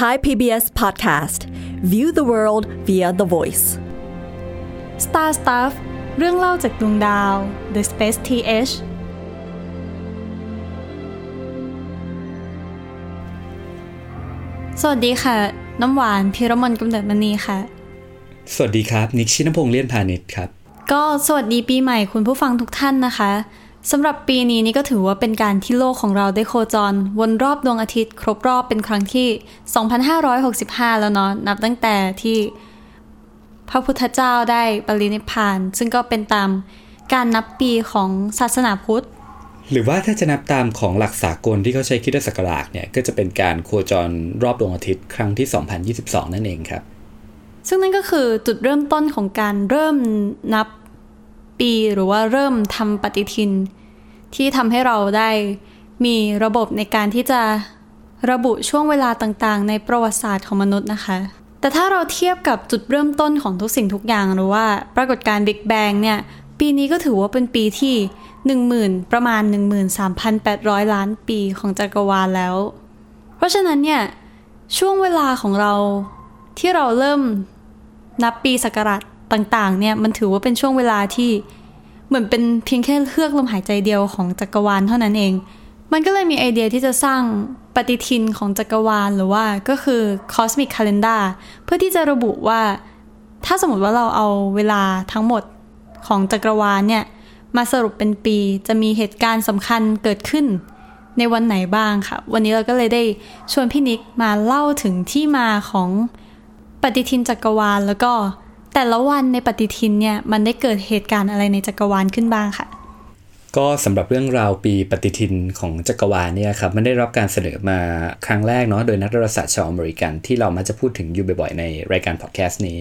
Thai PBS Podcast View the world via the voice Star Stuff เรื่องเล่าจากดวงดาว The Space TH สวัสดีค่ะ น้ำหวานพิรมนกำเนิดมณีค่ะ สวัสดีครับ นิกชินพงษ์เลี่ยนพาณิชย์ครับ ก็สวัสดีปีใหม่คุณผู้ฟังทุกท่านนะคะ สำหรับปีนี้นี่ก็ถือว่าเป็นการที่โลกของเราได้โคจร วนรอบดวงอาทิตย์ ครบรอบเป็นครั้งที่ 2565 แล้วเนาะนับตั้งแต่ที่พระพุทธเจ้าได้ปรินิพพาน ซึ่งก็เป็นตามการนับปีของศาสนาพุทธ หรือว่าถ้าจะนับตามของหลักสากลที่เขาใช้คริดศักราชเนี่ยก็จะเป็นการโคจรรอบดวงอาทิตย์ครั้งที่ 2022 นั่นเองครับ ซึ่งนั่นก็คือจุดเริ่มต้นของการเริ่มนับ ปีหรือว่าเริ่มทำปฏิทิน ที่ทำให้เราได้มีระบบในการที่จะระบุช่วงเวลาต่างๆ ในประวัติศาสตร์ของมนุษย์นะคะ แต่ถ้าเราเทียบกับจุดเริ่มต้นของทุกสิ่งทุกอย่างหรือว่าปรากฏการณ์บิ๊กแบงเนี่ย ปีนี้ก็ถือว่าเป็นปีที่ 10,000 ประมาณ 13,800 ล้านปีของจักรวาลแล้ว เพราะฉะนั้นเนี่ย ช่วงเวลาของเราที่เราเริ่มนับปีศักราช ต่างๆ เนี่ยมันถือว่าเป็นช่วงเวลาที่เหมือนเป็นเพียงแค่เฮือกลมหายใจเดียวของจักรวาลเท่านั้นเอง มันก็เลยมีไอเดียที่จะสร้างปฏิทินของจักรวาลหรือว่าก็คือ cosmic calendar เพื่อที่จะระบุว่า ถ้าสมมติว่าเราเอาเวลาทั้งหมดของจักรวาลเนี่ยมาสรุปเป็นปีจะมีเหตุการณ์สำคัญเกิดขึ้นในวันไหนบ้างค่ะ วันนี้เราก็เลยได้ชวนพี่นิกมาเล่าถึงที่มาของปฏิทินจักรวาล แล้วก็ แต่ละวันในปฏิทินเนี่ยมันได้เกิดเหตุการณ์อะไรในจักรวาลขึ้นบ้างค่ะ ก็สำหรับเรื่องราวปีปฏิทินของจักรวาลเนี่ยครับมันได้รับการเสนอมาครั้งแรกเนาะโดยนักดาราศาสตร์ชาวอเมริกันที่เรามักจะพูดถึงอยู่บ่อยๆ ในรายการพอดแคสต์นี้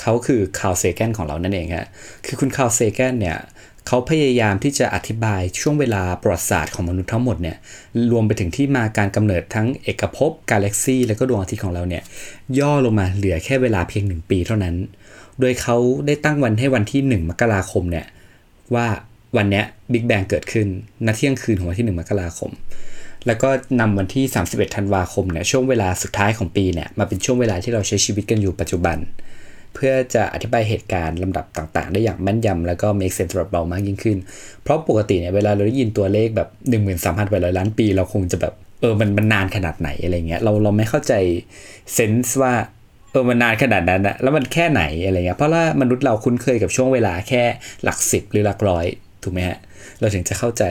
เขาคือคาร์ลเซแกนของเรานั่นเองฮะคือคุณคาร์ลเซแกนเนี่ยเขาพยายามที่จะอธิบายช่วงเวลาประวัติศาสตร์ของมนุษย์ทั้งหมดเนี่ยรวมไปถึงที่มาการกำเนิดทั้งเอกภพกาแล็กซีแล้วก็ดวงอาทิตย์ของเราเนี่ยย่อลงมาเหลือแค่เวลาเพียงหนึ่งปีเท่านั้น โดยเขาได้ตั้งวันให้วันที่ 1 มกราคมเนี่ยว่าวันเนี้ยบิ๊กแบงเกิดขึ้นณเที่ยงคืนของวันที่ 1 มกราคม แล้วก็นำวันที่ 31 ธันวาคมเนี่ยช่วงเวลาสุดท้ายของปีเนี่ยมาเป็นช่วงเวลาที่เราใช้ชีวิตกันอยู่ปัจจุบัน เพื่อจะอธิบายเหตุการณ์ลำดับต่างๆ ได้อย่างแม่นยำแล้วก็ make sense สำหรับเรามากยิ่งขึ้น เพราะปกติเนี่ยเวลาเราได้ยินตัวเลขแบบ 13,800ล้านปี เราคงจะแบบเออมันมันนานขนาดไหนอะไรเงี้ยเราเราไม่เข้าใจเซนส์ว่า เออมันนานขนาดนั้นนะแล้วมันแค่ไหนอะไรเงี้ยเพราะว่ามนุษย์เราคุ้นเคยกับช่วงเวลาแค่หลักสิบหรือหลักร้อยถูกไหมฮะเราถึงจะเข้าใจ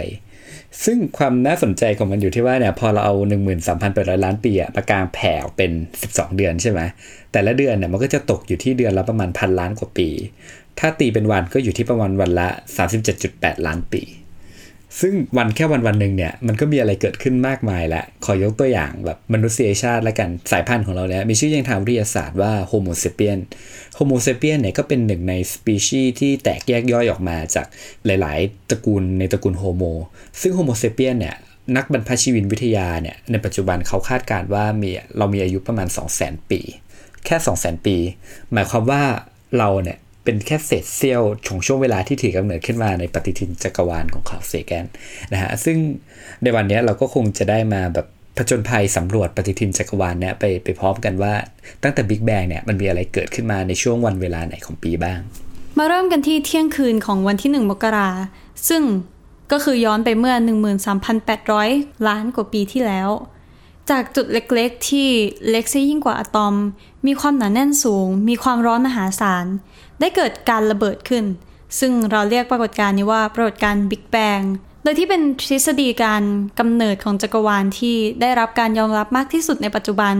ซึ่งความน่าสนใจของมันอยู่ที่ว่าเนี่ยพอเราเอา 13,800 ล้านปีอะมากางแผ่เป็น 12 เดือนใช่ไหมแต่ละเดือนเนี่ยมันก็จะตกอยู่ที่เดือนละประมาณพันล้านกว่าปี ถ้าตีเป็นวันก็อยู่ที่ประมาณวันละ 37.8 ล้านปี ซึ่งวันแค่วันวันหนึ่งเนี่ยมันก็มีอะไรเกิดขึ้นมากมายแหละขอยกตัวอย่างแบบมนุษยชาติแล้วกันสายพันธุ์ของเราเนี่ยมีชื่อยังทางวิทยาศาสตร์ว่าโฮโมเซเปียนโฮโมเซเปียนเนี่ยก็เป็นหนึ่งในสปีชีส์ที่แตกแยกย่อยออกมาจากหลาย ๆ ตระกูลในตระกูลโฮโมซึ่งโฮโมเซเปียนเนี่ยนักบรรพชีวินวิทยาเนี่ยในปัจจุบันเขาคาดการณ์ว่ามีเรามีอายุประมาณ 2 0 0 0 0 0 ปี แค่ 2 0 0 0 0 0 ปี หมายความว่าเราเนี่ย เป็นแค่เศษเสี้ยวของช่วงเวลาที่ถือกำเนิดขึ้นมาในปฏิทินจักรวาลของคาร์ลเซแกนนะฮะซึ่งในวันนี้เราก็คงจะได้มาแบบผจญภัยสำรวจปฏิทินจักรวาลเนี่ยไปไปพร้อมกันว่าตั้งแต่บิ๊กแบงเนี่ยมันมีอะไรเกิดขึ้นมาในช่วงวันเวลาไหนของปีบ้าง มาเริ่มกันที่เที่ยงคืนของวันที่ 1 มกราซึ่งก็คือย้อนไปเมื่อ 13,800 ล้านกว่าปีที่แล้ว จากจุดเล็กๆ ที่เล็กซะยิ่งกว่าอะตอม มีความหนาแน่นสูง มีความร้อนมหาศาล ได้เกิดการระเบิดขึ้น ซึ่งเราเรียกปรากฏการณ์นี้ว่าปรากฏการณ์บิ๊กแบงโดยที่เป็นทฤษฎีการกำเนิดของจักรวาลที่ได้รับการยอมรับมากที่สุดในปัจจุบัน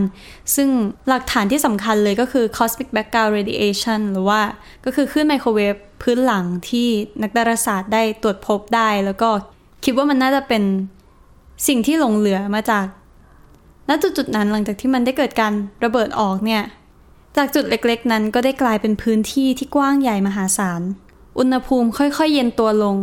ซึ่งหลักฐานที่สำคัญเลยก็คือ cosmic background radiation หรือว่าก็คือคลื่นไมโครเวฟพื้นหลังที่นักดาราศาสตร์ได้ตรวจพบได้ แล้วก็คิดว่ามันน่าจะเป็นสิ่งที่หลงเหลือมาจากณจุดๆนั้นหลังจากที่มันได้เกิดการระเบิดออกเนี่ย จากจุดเล็กๆ นั้นก็ได้กลายเป็นพื้นที่ที่กว้างใหญ่มหาศาล อุณหภูมิค่อยๆ เย็นตัวลง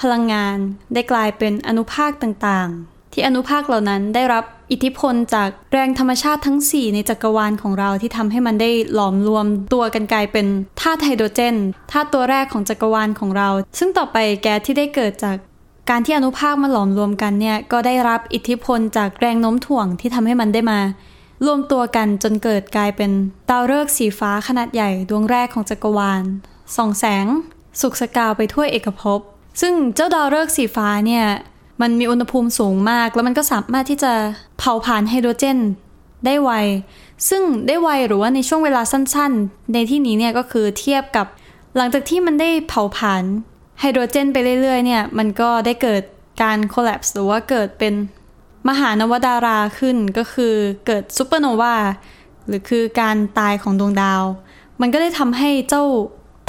พลังงานได้กลายเป็นอนุภาคต่างๆ ที่อนุภาคเหล่านั้นได้รับอิทธิพลจากแรงธรรมชาติทั้ง 4 ในจักรวาลของเราที่ทำให้มันได้หลอมรวมตัวกันกลายเป็นธาตุไฮโดรเจนธาตุตัวแรกของจักรวาลของเรา ซึ่งต่อไปแก๊สที่ได้เกิดจากการที่อนุภาคมาหลอมรวมกันเนี่ยก็ได้รับอิทธิพลจากแรงโน้มถ่วงที่ทำให้มันได้มา รวมตัวกันจนเกิดกลายเป็นดาวฤกษ์สีฟ้าขนาดใหญ่ดวงแรกของจักรวาลส่องแสง สุกสกาวไปทั่วเอกภพ ซึ่งเจ้าดาวฤกษ์สีฟ้าเนี่ยมันมีอุณหภูมิสูงมาก แล้วมันก็สามารถที่จะเผาผลาญไฮโดรเจน ได้ไว ซึ่งได้ไวหรือว่าในช่วงเวลาสั้นๆ ในที่นี้เนี่ยก็คือเทียบกับหลังจากที่มันได้เผาผลาญไฮโดรเจนไปเรื่อยๆเนี่ยมันก็ได้เกิดการ collapse หรือว่าเกิดเป็น มหานวดาราขึ้นก็คือเกิดซูเปอร์โนวาหรือคือการตายของดวงดาว มันก็ได้ทำให้เจ้า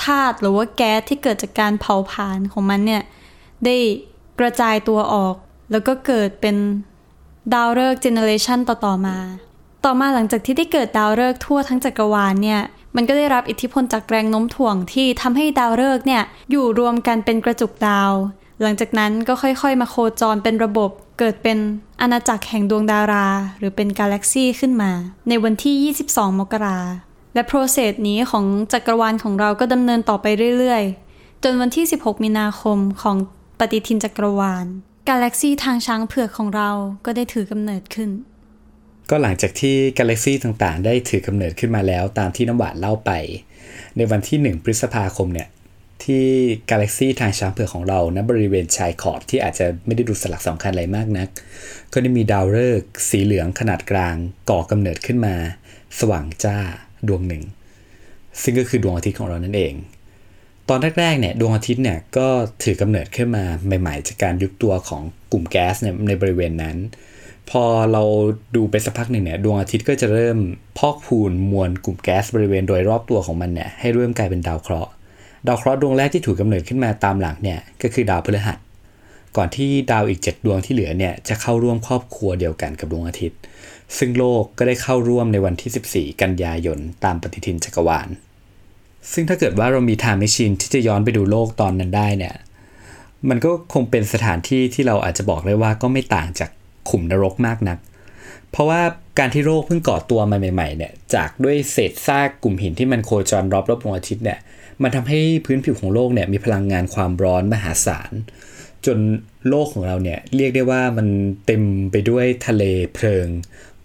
ธาตุหรือว่าแก๊สที่เกิดจากการเผาผลาญของมันเนี่ย ได้กระจายตัวออก แล้วก็เกิดเป็นดาวฤกษ์ generation ต่อๆมา ต่อมาหลังจากที่ได้เกิดดาวฤกษ์ทั่วทั้งจักรวาลเนี่ยมันก็ได้รับอิทธิพลจากแรงโน้มถ่วงที่ทำให้ดาวฤกษ์เนี่ยอยู่รวมกันเป็นกระจุกดาว หลังจากนั้นก็ค่อยๆ มาโคจรเป็นระบบ เกิดเป็นอาณาจักรแห่งดวงดารา หรือเป็นกาแล็กซีขึ้นมา ในวันที่ 22 มกรา และโปรเซสนี้ของจักรวาลของเราก็ดำเนินต่อไปเรื่อยๆ จนวันที่ 16 มีนาคมของปฏิทินจักรวาล กาแล็กซีทางช้างเผือกของเราก็ได้ถือกำเนิดขึ้น ก็หลังจากที่กาแล็กซีต่างๆ ได้ถือกำเนิดขึ้นมาแล้วตามที่น้ำหวานเล่าไป ในวันที่ 1 พฤษภาคมเนี่ย ที่กาแล็กซีทางช้างเผือกของเราณบริเวณชายขอบที่อาจจะไม่ได้ดูสลักสำคัญอะไรมากนัก ก็ได้มีดาวฤกษ์สีเหลืองขนาดกลางก่อกำเนิดขึ้นมา สว่างจ้าดวงหนึ่ง ซึ่งก็คือดวงอาทิตย์ของเรานั่นเอง ตอนแรกๆเนี่ยดวงอาทิตย์เนี่ยก็ถือกำเนิดขึ้นมาใหม่ๆจากการยุบตัวของกลุ่มแก๊สเนี่ยในบริเวณนั้น พอเราดูไปสักพักหนึ่งเนี่ยดวงอาทิตย์ก็จะเริ่มพอกพูนมวลกลุ่มแก๊สบริเวณโดยรอบตัวของมันเนี่ยให้เริ่มกลายเป็นดาวเคราะห์ ดาวเคราะห์ดวงแรกที่ถูกกำเนิดขึ้นมาตามหลังเนี่ยก็คือดาวพฤหัส ก่อนที่ดาวอีก 7 ดวงที่เหลือเนี่ยจะเข้าร่วมครอบครัวเดียวกันกับดวงอาทิตย์ ซึ่งโลกก็ได้เข้าร่วมในวันที่ 14 กันยายนตามปฏิทินจักรวาล ซึ่งถ้าเกิดว่าเรามี time machine ที่จะย้อนไปดูโลกตอนนั้นได้เนี่ยมันก็คงเป็นสถานที่ที่เราอาจจะบอกได้ว่าก็ไม่ต่างจากขุมนรกมากนัก เพราะว่า การที่โลกเพิ่งก่อตัวมาใหม่ๆเนี่ยจากด้วยเศษซากกลุ่มหินที่มันโคจรรอบรอบดวงอาทิตย์เนี่ยมันทำให้พื้นผิวของโลกเนี่ยมีพลังงานความร้อนมหาศาล จนโลกของเราเนี่ยเรียกได้ว่ามันเต็มไปด้วยทะเลเพลิง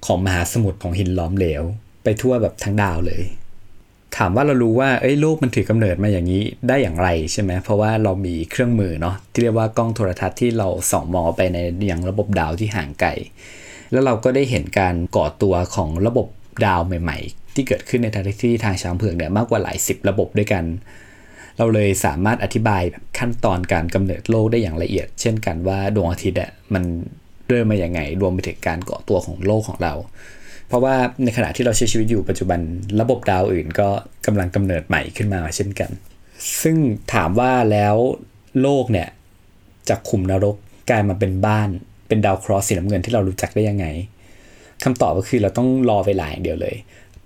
ของมหาสมุทรของหินล้อมเหลว ไปทั่วแบบทั้งดาวเลย ถามว่าเรารู้ว่าเอ้ยโลกมันถือกำเนิดมาอย่างนี้ได้อย่างไรใช่ไหมเพราะว่าเรามีเครื่องมือเนาะที่เรียกว่ากล้องโทรทัศน์ที่เราส่องมองไปในยังระบบดาวที่ห่างไกล แล้วเราก็ได้เห็นการก่อตัวของระบบดาวใหม่ ๆ ที่เกิดขึ้นในทางที่ทางช้างเผือกเนี่ยมากกว่าหลายสิบระบบด้วยกัน เราเลยสามารถอธิบายขั้นตอนการกำเนิดโลกได้อย่างละเอียด เช่นกันว่าดวงอาทิตย์อะมันเริ่มมาอย่างไง รวมไปถึงการก่อตัวของโลกของเรา เพราะว่าในขณะที่เราใช้ชีวิตอยู่ปัจจุบันระบบดาวอื่นก็กำลังกำเนิดใหม่ขึ้นมาเช่นกัน ซึ่งถามว่าแล้วโลกเนี่ยจากขุมนรกกลายมาเป็นบ้าน เป็นดาวเคราะห์สีน้ำเงินที่เรารู้จักได้ยังไงคำตอบก็คือเราต้องรอเวลาอย่างเดียวเลย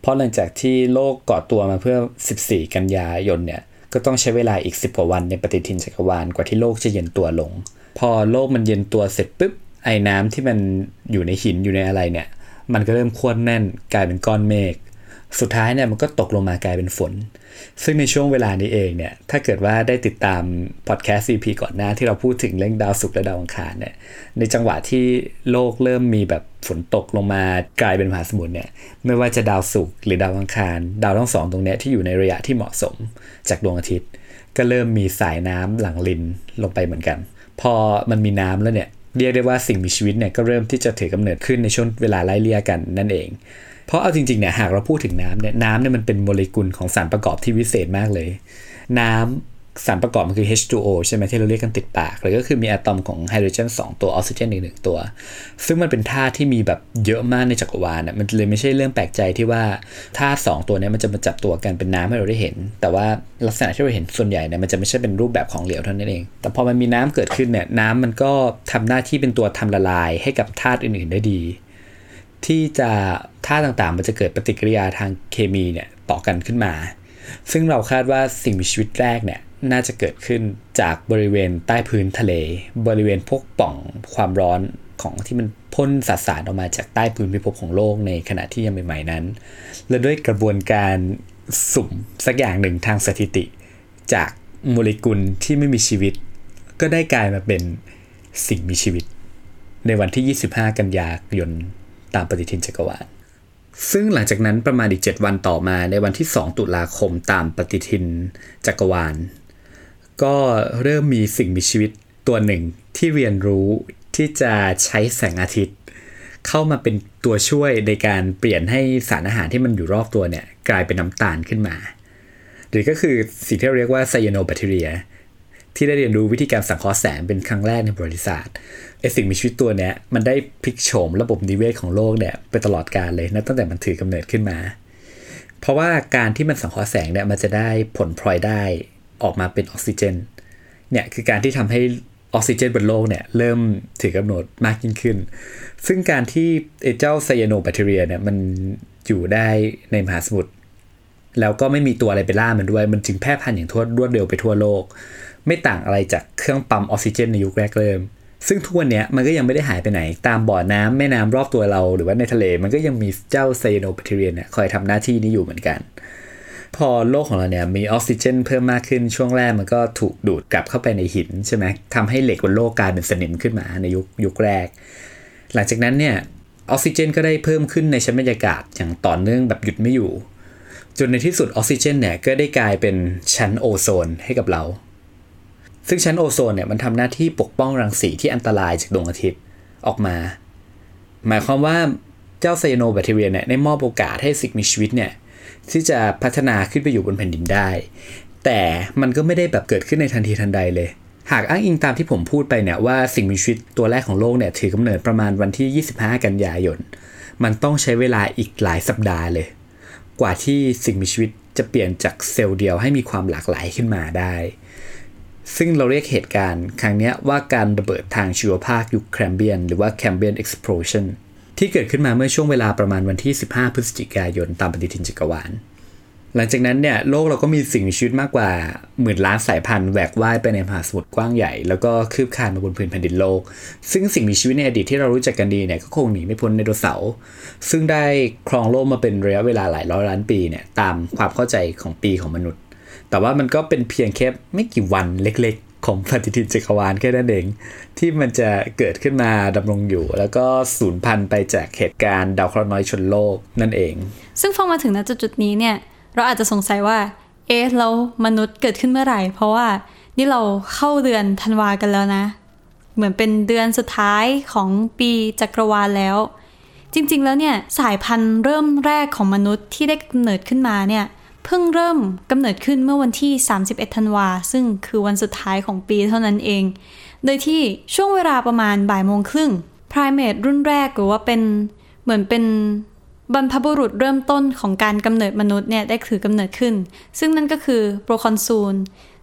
เพราะหลังจากที่โลกก่อตัวมาเพื่อ 14 กันยายนเนี่ยก็ต้องใช้เวลาอีก 10 กว่าวันในปฏิทินจักรวาลกว่าที่โลกจะเย็นตัวลง พอโลกมันเย็นตัวเสร็จปุ๊บไอ้น้ำที่มันอยู่ในหินอยู่ในอะไรเนี่ย มันก็เริ่มข้วนแน่นกลายเป็นก้อนเมฆ สุดท้ายเนี่ยมันก็ตกลงมากลายเป็นฝน ซึ่งในช่วงเวลานี้เองเนี่ย ถ้าเกิดว่าได้ติดตามพอดแคสต์ CP ก่อนหน้าที่เราพูดถึงเรื่องดาวศุกร์และดาวอังคารเนี่ย ในจังหวะที่โลกเริ่มมีแบบฝนตกลงมากลายเป็นมหาสมุทรเนี่ย ไม่ว่าจะดาวศุกร์หรือดาวอังคาร ดาวทั้งสองตรงเนี้ยที่อยู่ในระยะที่เหมาะสมจากดวงอาทิตย์ ก็เริ่มมีสายน้ำหลั่งลินลงไปเหมือนกัน พอมันมีน้ำแล้วเนี่ยเรียกได้ว่าสิ่งมีชีวิตเนี่ยก็เริ่มที่จะถือกำเนิดขึ้นในช่วงเวลาไล่เลี่ยกันนั่นเอง เพราะเอาจริงๆเนี่ยหากเราพูดถึงน้ำเนี่ยน้ำเนี่ยมันเป็นโมเลกุลของสารประกอบที่วิเศษมากเลย น้ำสารประกอบมันคือ H2O ใช่ไหมที่เราเรียกกันติดปากหรือก็คือมีอะตอมของไฮโดรเจน2 ตัวออกซิเจนอีกหนึ่งตัว ซึ่งมันเป็นธาตุที่มีแบบเยอะมากในจักรวาลน่ะมันเลยไม่ใช่เรื่องแปลกใจที่ว่าธาตุสองตัวนี้มันจะมาจับตัวกันเป็นน้ำให้เราได้เห็น แต่ว่าลักษณะที่เราเห็นส่วนใหญ่เนี่ยมันจะไม่ใช่เป็นรูปแบบของเหลวเท่านั้นเอง แต่พอมันมีน้ำเกิดขึ้นเนี่ยน้ำมันก็ทำหน้าที่เป็นตัวทำละลายให้กับธาตุอื่นๆได้ดี ที่จะธาตุต่างๆ มันจะเกิดปฏิกิริยาทางเคมีเนี่ยต่อกันขึ้นมา ซึ่งเราคาดว่าสิ่งมีชีวิตแรกเนี่ยน่าจะเกิดขึ้นจากบริเวณใต้พื้นทะเล บริเวณพวกป่องความร้อนของที่มันพ่นสสารออกมาจากใต้พื้นพิภพของโลกในขณะที่ยังใหม่ๆนั้น และด้วยกระบวนการสุ่มสักอย่างหนึ่งทางสถิติ จากโมเลกุลที่ไม่มีชีวิต ก็ได้กลายมาเป็นสิ่งมีชีวิต ในวันที่ 25 กันยายน ตามปฏิทินจักรวาล ซึ่งหลังจากนั้นประมาณอีก 7 วันต่อมาในวันที่ 2 ตุลาคมตามปฏิทินจักรวาล ก็เริ่มมีสิ่งมีชีวิตตัวหนึ่งที่เรียนรู้ที่จะใช้แสงอาทิตย์ เข้ามาเป็นตัวช่วยในการเปลี่ยนให้สารอาหารที่มันอยู่รอบตัวเนี่ยกลายเป็นน้ำตาลขึ้นมา หรือก็คือสิ่งที่เราเรียกว่าไซยาโนแบคทีเรีย ที่ได้เรียนรู้วิธีการสังเคราะห์แสงเป็นครั้งแรกในประวัติศาสตร์ไอสิ่งมีชีวิตตัวเนี้ยมันได้พลิกโฉมระบบนิเวศของโลกเนี่ยไปตลอดกาลเลยนับตั้งแต่มันถือกำเนิดขึ้นมา เพราะว่าการที่มันสังเคราะห์แสงเนี่ยมันจะได้ผลพลอยได้ออกมาเป็นออกซิเจนเนี่ยคือการที่ทำให้ออกซิเจนบนโลกเนี่ยเริ่มถือกำเนิดมากยิ่งขึ้น ซึ่งการที่ไอเจ้าไซยาโนแบคทีเรียเนี่ยมันอยู่ได้ในมหาสมุทรแล้วก็ไม่มีตัวอะไรไปล่ามันด้วย มันจึงแพร่พันธุ์อย่างทั่วรวดเร็วไปทั่วโลก ไม่ต่างอะไรจากเครื่องปั๊มออกซิเจนในยุคแรกเริ่ม ซึ่งทุกวันนี้มันก็ยังไม่ได้หายไปไหน ตามบ่อน้ำแม่น้ำรอบตัวเรา หรือว่าในทะเลมันก็ยังมีเจ้าไซยาโนแบคทีเรียเนี่ยคอยทำหน้าที่นี้อยู่เหมือนกัน พอโลกของเราเนี่ยมีออกซิเจนเพิ่มมากขึ้นช่วงแรกมันก็ถูกดูดกลับเข้าไปในหินใช่ไหมทำให้เหล็กบนโลกกลายเป็นสนิมขึ้นมาในยุคยุคแรก หลังจากนั้นเนี่ยออกซิเจนก็ได้เพิ่มขึ้นในชั้นบรรยากาศอย่างต่อเนื่องแบบหยุดไม่อยู่จนในที่สุดออกซิเจนเนี่ยก็ได้กลายเป็นชั้นโอโซนให้กับเรา ซึ่งชั้นโอโซนเนี่ยมันทำหน้าที่ปกป้องรังสีที่อันตรายจากดวงอาทิตย์ออกมา หมายความว่าเจ้าไซโนแบคทีเรียเนี่ยได้มอบโอกาสให้สิ่งมีชีวิตเนี่ยที่จะพัฒนาขึ้นไปอยู่บนแผ่นดินได้ แต่มันก็ไม่ได้แบบเกิดขึ้นในทันทีทันใดเลย หากอ้างอิงตามที่ผมพูดไปเนี่ยว่าสิ่งมีชีวิตตัวแรกของโลกเนี่ยถือกำเนิดประมาณวันที่ 25 กันยายน มันต้องใช้เวลาอีกหลายสัปดาห์เลย กว่าที่สิ่งมีชีวิตจะเปลี่ยนจากเซลล์เดียวให้มีความหลากหลายขึ้นมาได้ ซึ่งเราเรียกเหตุการณ์ครั้งนี้ว่าการระเบิดทางชีวภาคยุคแคมเบียนหรือว่า Cambrian explosion ที่เกิดขึ้นมาเมื่อช่วงเวลาประมาณวันที่ 15 พฤศจิกายนตามปฏิทินจักรวาล หลังจากนั้นเนี่ยโลกเราก็มีสิ่งมีชีวิตมากกว่าหมื่นล้านสายพันธุ์แหวกว่ายไปในมหาสมุทรกว้างใหญ่ แล้วก็คืบคลานมาบนพื้นแผ่นดินโลก ซึ่งสิ่งมีชีวิตในอดีตที่เรารู้จักกันดีเนี่ยก็คงหนีไม่พ้นไดโนเสาร์ซึ่งได้ครองโลกมาเป็นระยะเวลาหลายร้อยล้านปีเนี่ยตามความเข้าใจของปีของมนุษย์ แต่ว่ามันก็เป็นเพียงแค่ไม่กี่วันเล็กๆ ของปฏิทินจักรวาลแค่นั้นเอง ที่มันจะเกิดขึ้นมาดำรงอยู่ แล้วก็สูญพันธุ์ไปจากเหตุการณ์ดาวเคราะห์น้อยชนโลกนั่นเอง ซึ่งพอมาถึงณจุดนี้เนี่ยเราอาจจะสงสัยว่าเอ๊ะแล้วมนุษย์เกิดขึ้นเมื่อไหร่ เพราะว่านี่เราเข้าเดือนธันวากันแล้วนะ เหมือนเป็นเดือนสุดท้ายของปีจักรวาลแล้ว จริงๆแล้วเนี่ยสายพันธุ์เริ่มแรกของมนุษย์ที่ได้กำเนิดขึ้นมาเนี่ย เพิ่งเริ่มกำเนิดขึ้นเมื่อวันที่ 31 ธันวา ซึ่งคือวันสุดท้ายของปีเท่านั้นเอง โดยที่ช่วงเวลาประมาณบ่ายโมงครึ่งพรเม e รุ่นแรกหรือว่าเป็นเหมือนเป็นบรรพบุรุษเริ่มต้นของการกำเนิดมนุษย์เนี่ยได้ถือกำเนิดขึ้น ซึ่งนั่นก็คือโปรคอนซูล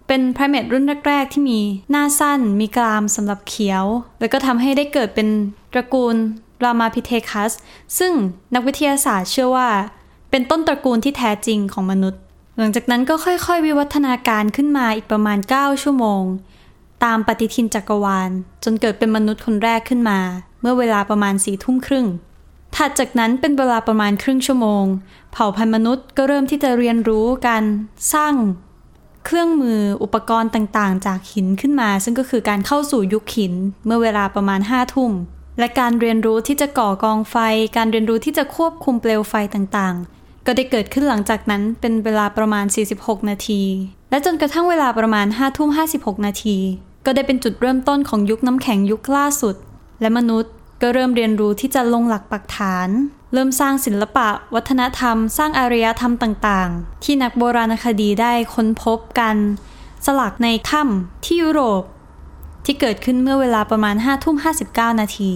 เป็นไพรเมตรุ่นแรก ๆ ที่มีหน้าสั้น มีกรามสำหรับเขียว แล้วก็ทำให้ได้เกิดเป็นตระกูลรามาพิเทคัส ซึ่งนักวิทยาศาสตร์เชื่อว่า เป็นต้นตระกูลที่แท้จริงของมนุษย์ หลังจากนั้นก็ค่อยๆ วิวัฒนาการขึ้นมาอีกประมาณ 9 ชั่วโมง ตามปฏิทินจักรวาล จนเกิดเป็นมนุษย์คนแรกขึ้นมา เมื่อเวลาประมาณสี่ทุ่มครึ่งถัดจากนั้นเป็นเวลาประมาณครึ่งชั่วโมง เผ่าพันธุ์มนุษย์ก็เริ่มที่จะเรียนรู้การสร้างเครื่องมืออุปกรณ์ต่างๆ จากหินขึ้นมา ซึ่งก็คือการเข้าสู่ยุคหินเมื่อเวลาประมาณห้าทุ่ม และการเรียนรู้ที่จะก่อกองไฟ การเรียนรู้ที่จะควบคุมเปลวไฟต่างๆ ก็ได้เกิดขึ้นหลังจากนั้นเป็นเวลาประมาณ 46 นาที และจนกระทั่งเวลาประมาณ5ทุ่ม56 นาที ก็ได้เป็นจุดเริ่มต้นของยุคน้ำแข็งยุคล่าสุด และมนุษย์ก็เริ่มเรียนรู้ที่จะลงหลักปักฐาน เริ่มสร้างศิลปะ วัฒนธรรม สร้างอารยธรรมต่างๆ ที่นักโบราณคดีได้ค้นพบกัน สลักในถ้ำที่ยุโรป ที่เกิดขึ้นเมื่อเวลาประมาณ5ทุ่ม59 นาที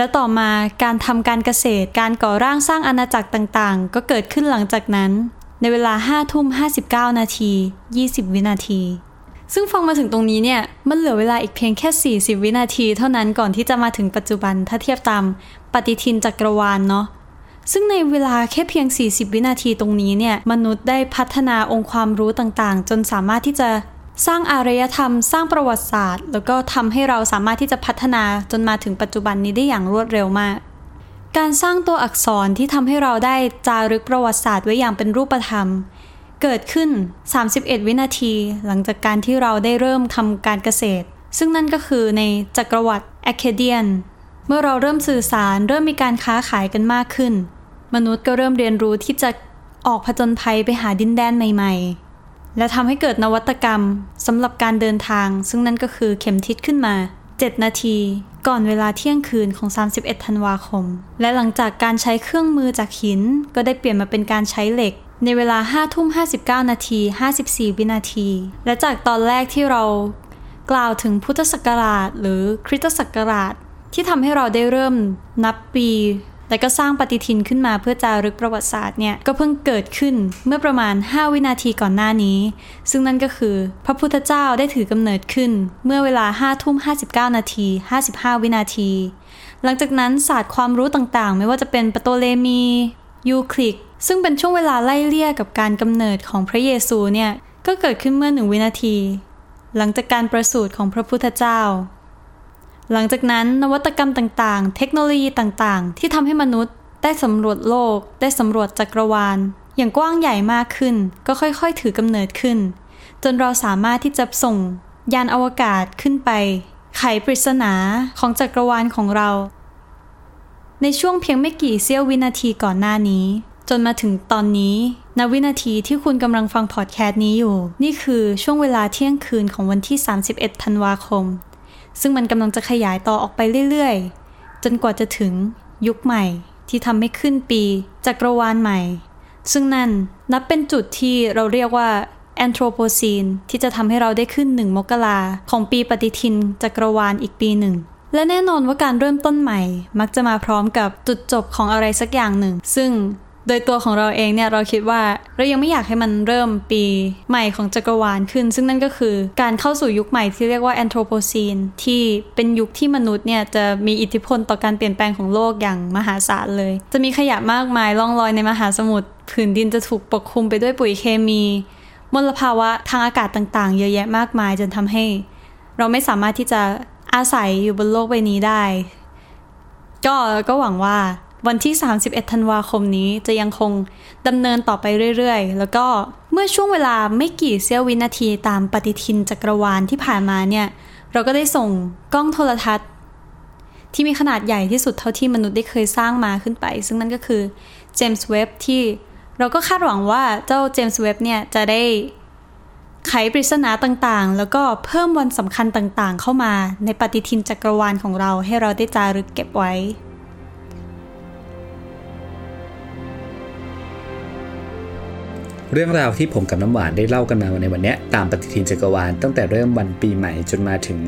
แล้วต่อมาการทำการเกษตรการก่อร่างสร้างอาณาจักรต่างๆ ก็เกิดขึ้นหลังจากนั้น ในเวลา5ทุ่ม59 นาที 20 วินาที ซึ่งฟังมาถึงตรงนี้เนี่ย มันเหลือเวลาอีกเพียงแค่ 40 วินาที เท่านั้นก่อนที่จะมาถึงปัจจุบันถ้าเทียบตามปฏิทินจักรวาลเนาะซึ่งในเวลาแค่เพียง 40 วินาทีตรงนี้เนี่ย มนุษย์ได้พัฒนาองค์ความรู้ต่างๆ จนสามารถที่จะ สร้างอารยธรรม สร้างประวัติศาสตร์ แล้วก็ทำให้เราสามารถที่จะพัฒนาจนมาถึงปัจจุบันนี้ได้อย่างรวดเร็วมาก การสร้างตัวอักษรที่ทำให้เราได้จารึกประวัติศาสตร์ไว้อย่างเป็นรูปธรรม เกิดขึ้น 31 วินาที หลังจากการที่เราได้เริ่มทำการเกษตร ซึ่งนั่นก็คือในจักรวรรดิแอคเคเดียน เมื่อเราเริ่มสื่อสารเริ่มมีการค้าขายกันมากขึ้น มนุษย์ก็เริ่มเรียนรู้ที่จะออกผจญภัยไปหาดินแดนใหม่ ๆ และทำให้เกิดนวัตกรรมสำหรับการเดินทาง ซึ่งนั่นก็คือเข็มทิศขึ้นมา 7 นาที ก่อนเวลาเที่ยงคืนของ 31 ธันวาคม และหลังจากการใช้เครื่องมือจากหิน ก็ได้เปลี่ยนมาเป็นการใช้เหล็ก ในเวลา5ทุ่ม59 นาที 54 วินาที และจากตอนแรกที่เรากล่าวถึงพุทธศักราช หรือคริสตศักราช ที่ทำให้เราได้เริ่มนับปี และก็สร้างปฏิทินขึ้นมาเพื่อจารึกประวัติศาสตร์เนี่ยก็เพิ่งเกิดขึ้นเมื่อประมาณ 5 วินาทีก่อนหน้านี้ ซึ่งนั่นก็คือพระพุทธเจ้าได้ถือกำเนิดขึ้น เมื่อเวลา5ทุ่ม59 นาที 55 วินาที หลังจากนั้นศาสตร์ความรู้ต่างๆ ไม่ว่าจะเป็นปโตเลมียูคลิกซึ่งเป็นช่วงเวลาไล่เลี่ยกับการกำเนิดของพระเยซูเนี่ยก็เกิดขึ้นเมื่อหนึ่งวินาที หลังจากการประสูติของพระพุทธเจ้า หลังจากนั้นนวัตกรรมต่างๆ เทคโนโลยีต่างๆ ที่ทำให้มนุษย์ได้สำรวจโลก ได้สำรวจจักรวาล อย่างกว้างใหญ่มากขึ้น ก็ค่อยๆ ถือกำเนิดขึ้น จนเราสามารถที่จะส่งยานอวกาศขึ้นไป ไขปริศนาของจักรวาลของเรา ในช่วงเพียงไม่กี่เสี้ยววินาทีก่อนหน้านี้ จนมาถึงตอนนี้ณวินาทีที่คุณกำลังฟังพอดแคสต์นี้อยู่ นี่คือช่วงเวลาเที่ยงคืนของวันที่ 31 ธันวาคม ซึ่งมันกำลังจะขยายต่อออกไปเรื่อยๆ จนกว่าจะถึงยุคใหม่ที่ทำให้ขึ้นปีจักรวาลใหม่ ซึ่งนั่นนับเป็นจุดที่เราเรียกว่าแอนโทรโพซีนที่จะทำให้เราได้ขึ้นหนึ่งมกราของปีปฏิทินจักรวาลอีกปีหนึ่ง และแน่นอนว่าการเริ่มต้นใหม่ มักจะมาพร้อมกับจุดจบของอะไรสักอย่างหนึ่ง ซึ่ง ดยตัวของเราเองเนี่ยเราคิดว่าเรายังไม่อยากให้มันเริ่มปีใหม่ของจักรวาลขึ้น ซึ่งนั่นก็คือการเข้าสู่ยุคใหม่ที่เรียกว่าแอนโทรโพซีนที่เป็นยุคที่มนุษย์เนี่ยจะมีอิทธิพลต่อการเปลี่ยนแปลงของโลกอย่างมหาศาลเลย จะมีขยะมากมายล่องลอยในมหาสมุทรผืนดินจะถูกปกคลุมไปด้วยปุ๋ยเคมีมลภาวะทางอากาศต่างๆ เยอะแยะมากมายจนทำให้ เราไม่สามารถที่จะอาศัยอยู่บนโลกใบนี้ได้ ก็ก็หวังว่า วันที่ 31 ธันวาคมนี้จะยังคงดำเนินต่อไปเรื่อยๆ แล้วก็เมื่อช่วงเวลาไม่กี่เสี้ยววินาทีตามปฏิทินจักรวาลที่ผ่านมาเนี่ย เราก็ได้ส่งกล้องโทรทัศน์ ที่มีขนาดใหญ่ที่สุดเท่าที่มนุษย์ได้เคยสร้างมาขึ้นไป ซึ่งนั่นก็คือเจมส์เว็บที่เราก็คาดหวังว่าเจ้าเจมส์เว็บเนี่ยจะได้ไขปริศนาต่างๆ แล้วก็เพิ่มวันสำคัญต่างๆ เข้ามาในปฏิทินจักรวาลของเราให้เราได้จารึกเก็บไว้ เรื่องราวที่ผมกับน้ำหวานได้เล่ากันมาในวันนี้ตามปฏิทินจักรวาลตั้งแต่เริ่มวันปีใหม่จนมาถึง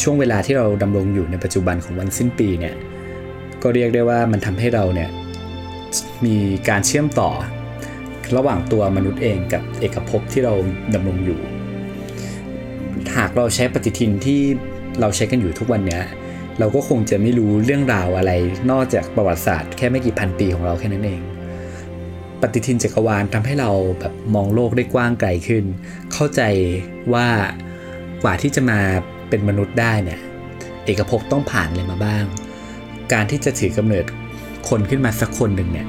ช่วงเวลาที่เราดำรงอยู่ในปัจจุบันของวันสิ้นปีเนี่ยก็เรียกได้ว่ามันทำให้เราเนี่ยมีการเชื่อมต่อ ระหว่างตัวมนุษย์เองกับเอกภพที่เราดำรงอยู่ หากเราใช้ปฏิทินที่เราใช้กันอยู่ทุกวันเนี้เราก็คงจะไม่รู้เรื่องราวอะไร นอกจากประวัติศาสตร์แค่ไม่กี่พันปีของเราแค่นั้นเอง ปฏิทินจักรวาลทำให้เราแบบมองโลกได้กว้างไกลขึ้น เข้าใจว่ากว่าที่จะมาเป็นมนุษย์ได้เนี่ยเอกภพต้องผ่านอะไรมาบ้าง การที่จะถือกำเนิดคนขึ้นมาสักคนหนึ่งเนี่ย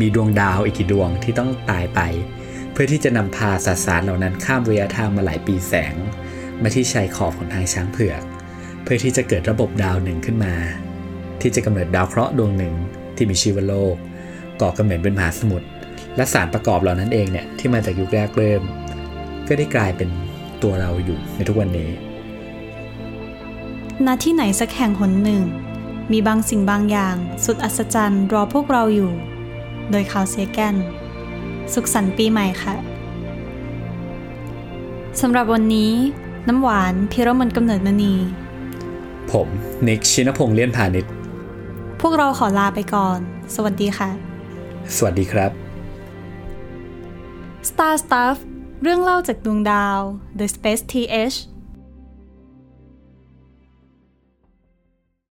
มีดวงดาวอีกกี่ดวงที่ต้องตายไป เพื่อที่จะนำพาสสารเหล่านั้นข้ามระยะทางมาหลายปีแสง มาที่ชายขอบของทางช้างเผือก เพื่อที่จะเกิดระบบดาวหนึ่งขึ้นมา ที่จะกำเนิดดาวเคราะห์ดวงหนึ่งที่มีชื่อว่าโลก ก่อกำเนิดเป็นมหาสมุทรและสารประกอบเหล่านั้นเองเนี่ยที่มาจากยุคแรกเริ่ม ก็ได้กลายเป็นตัวเราอยู่ในทุกวันนี้ณที่ไหนสักแห่งหนหนึ่ง มีบางสิ่งบางอย่าง สุดอัศจรรย์รอพวกเราอยู่ โดยคาวเซแกนสุขสันต์ปีใหม่ค่ะสำหรับวันนี้น้ำหวานพิรมนกำเนิดมณี ผมนิกชินพงษ์เลี้ยนพาณิชย์พวกเราขอลาไปก่อน สวัสดีค่ะ สวัสดีครับ Star Stuff เรื่องเล่าจากดวงดาว The Space TH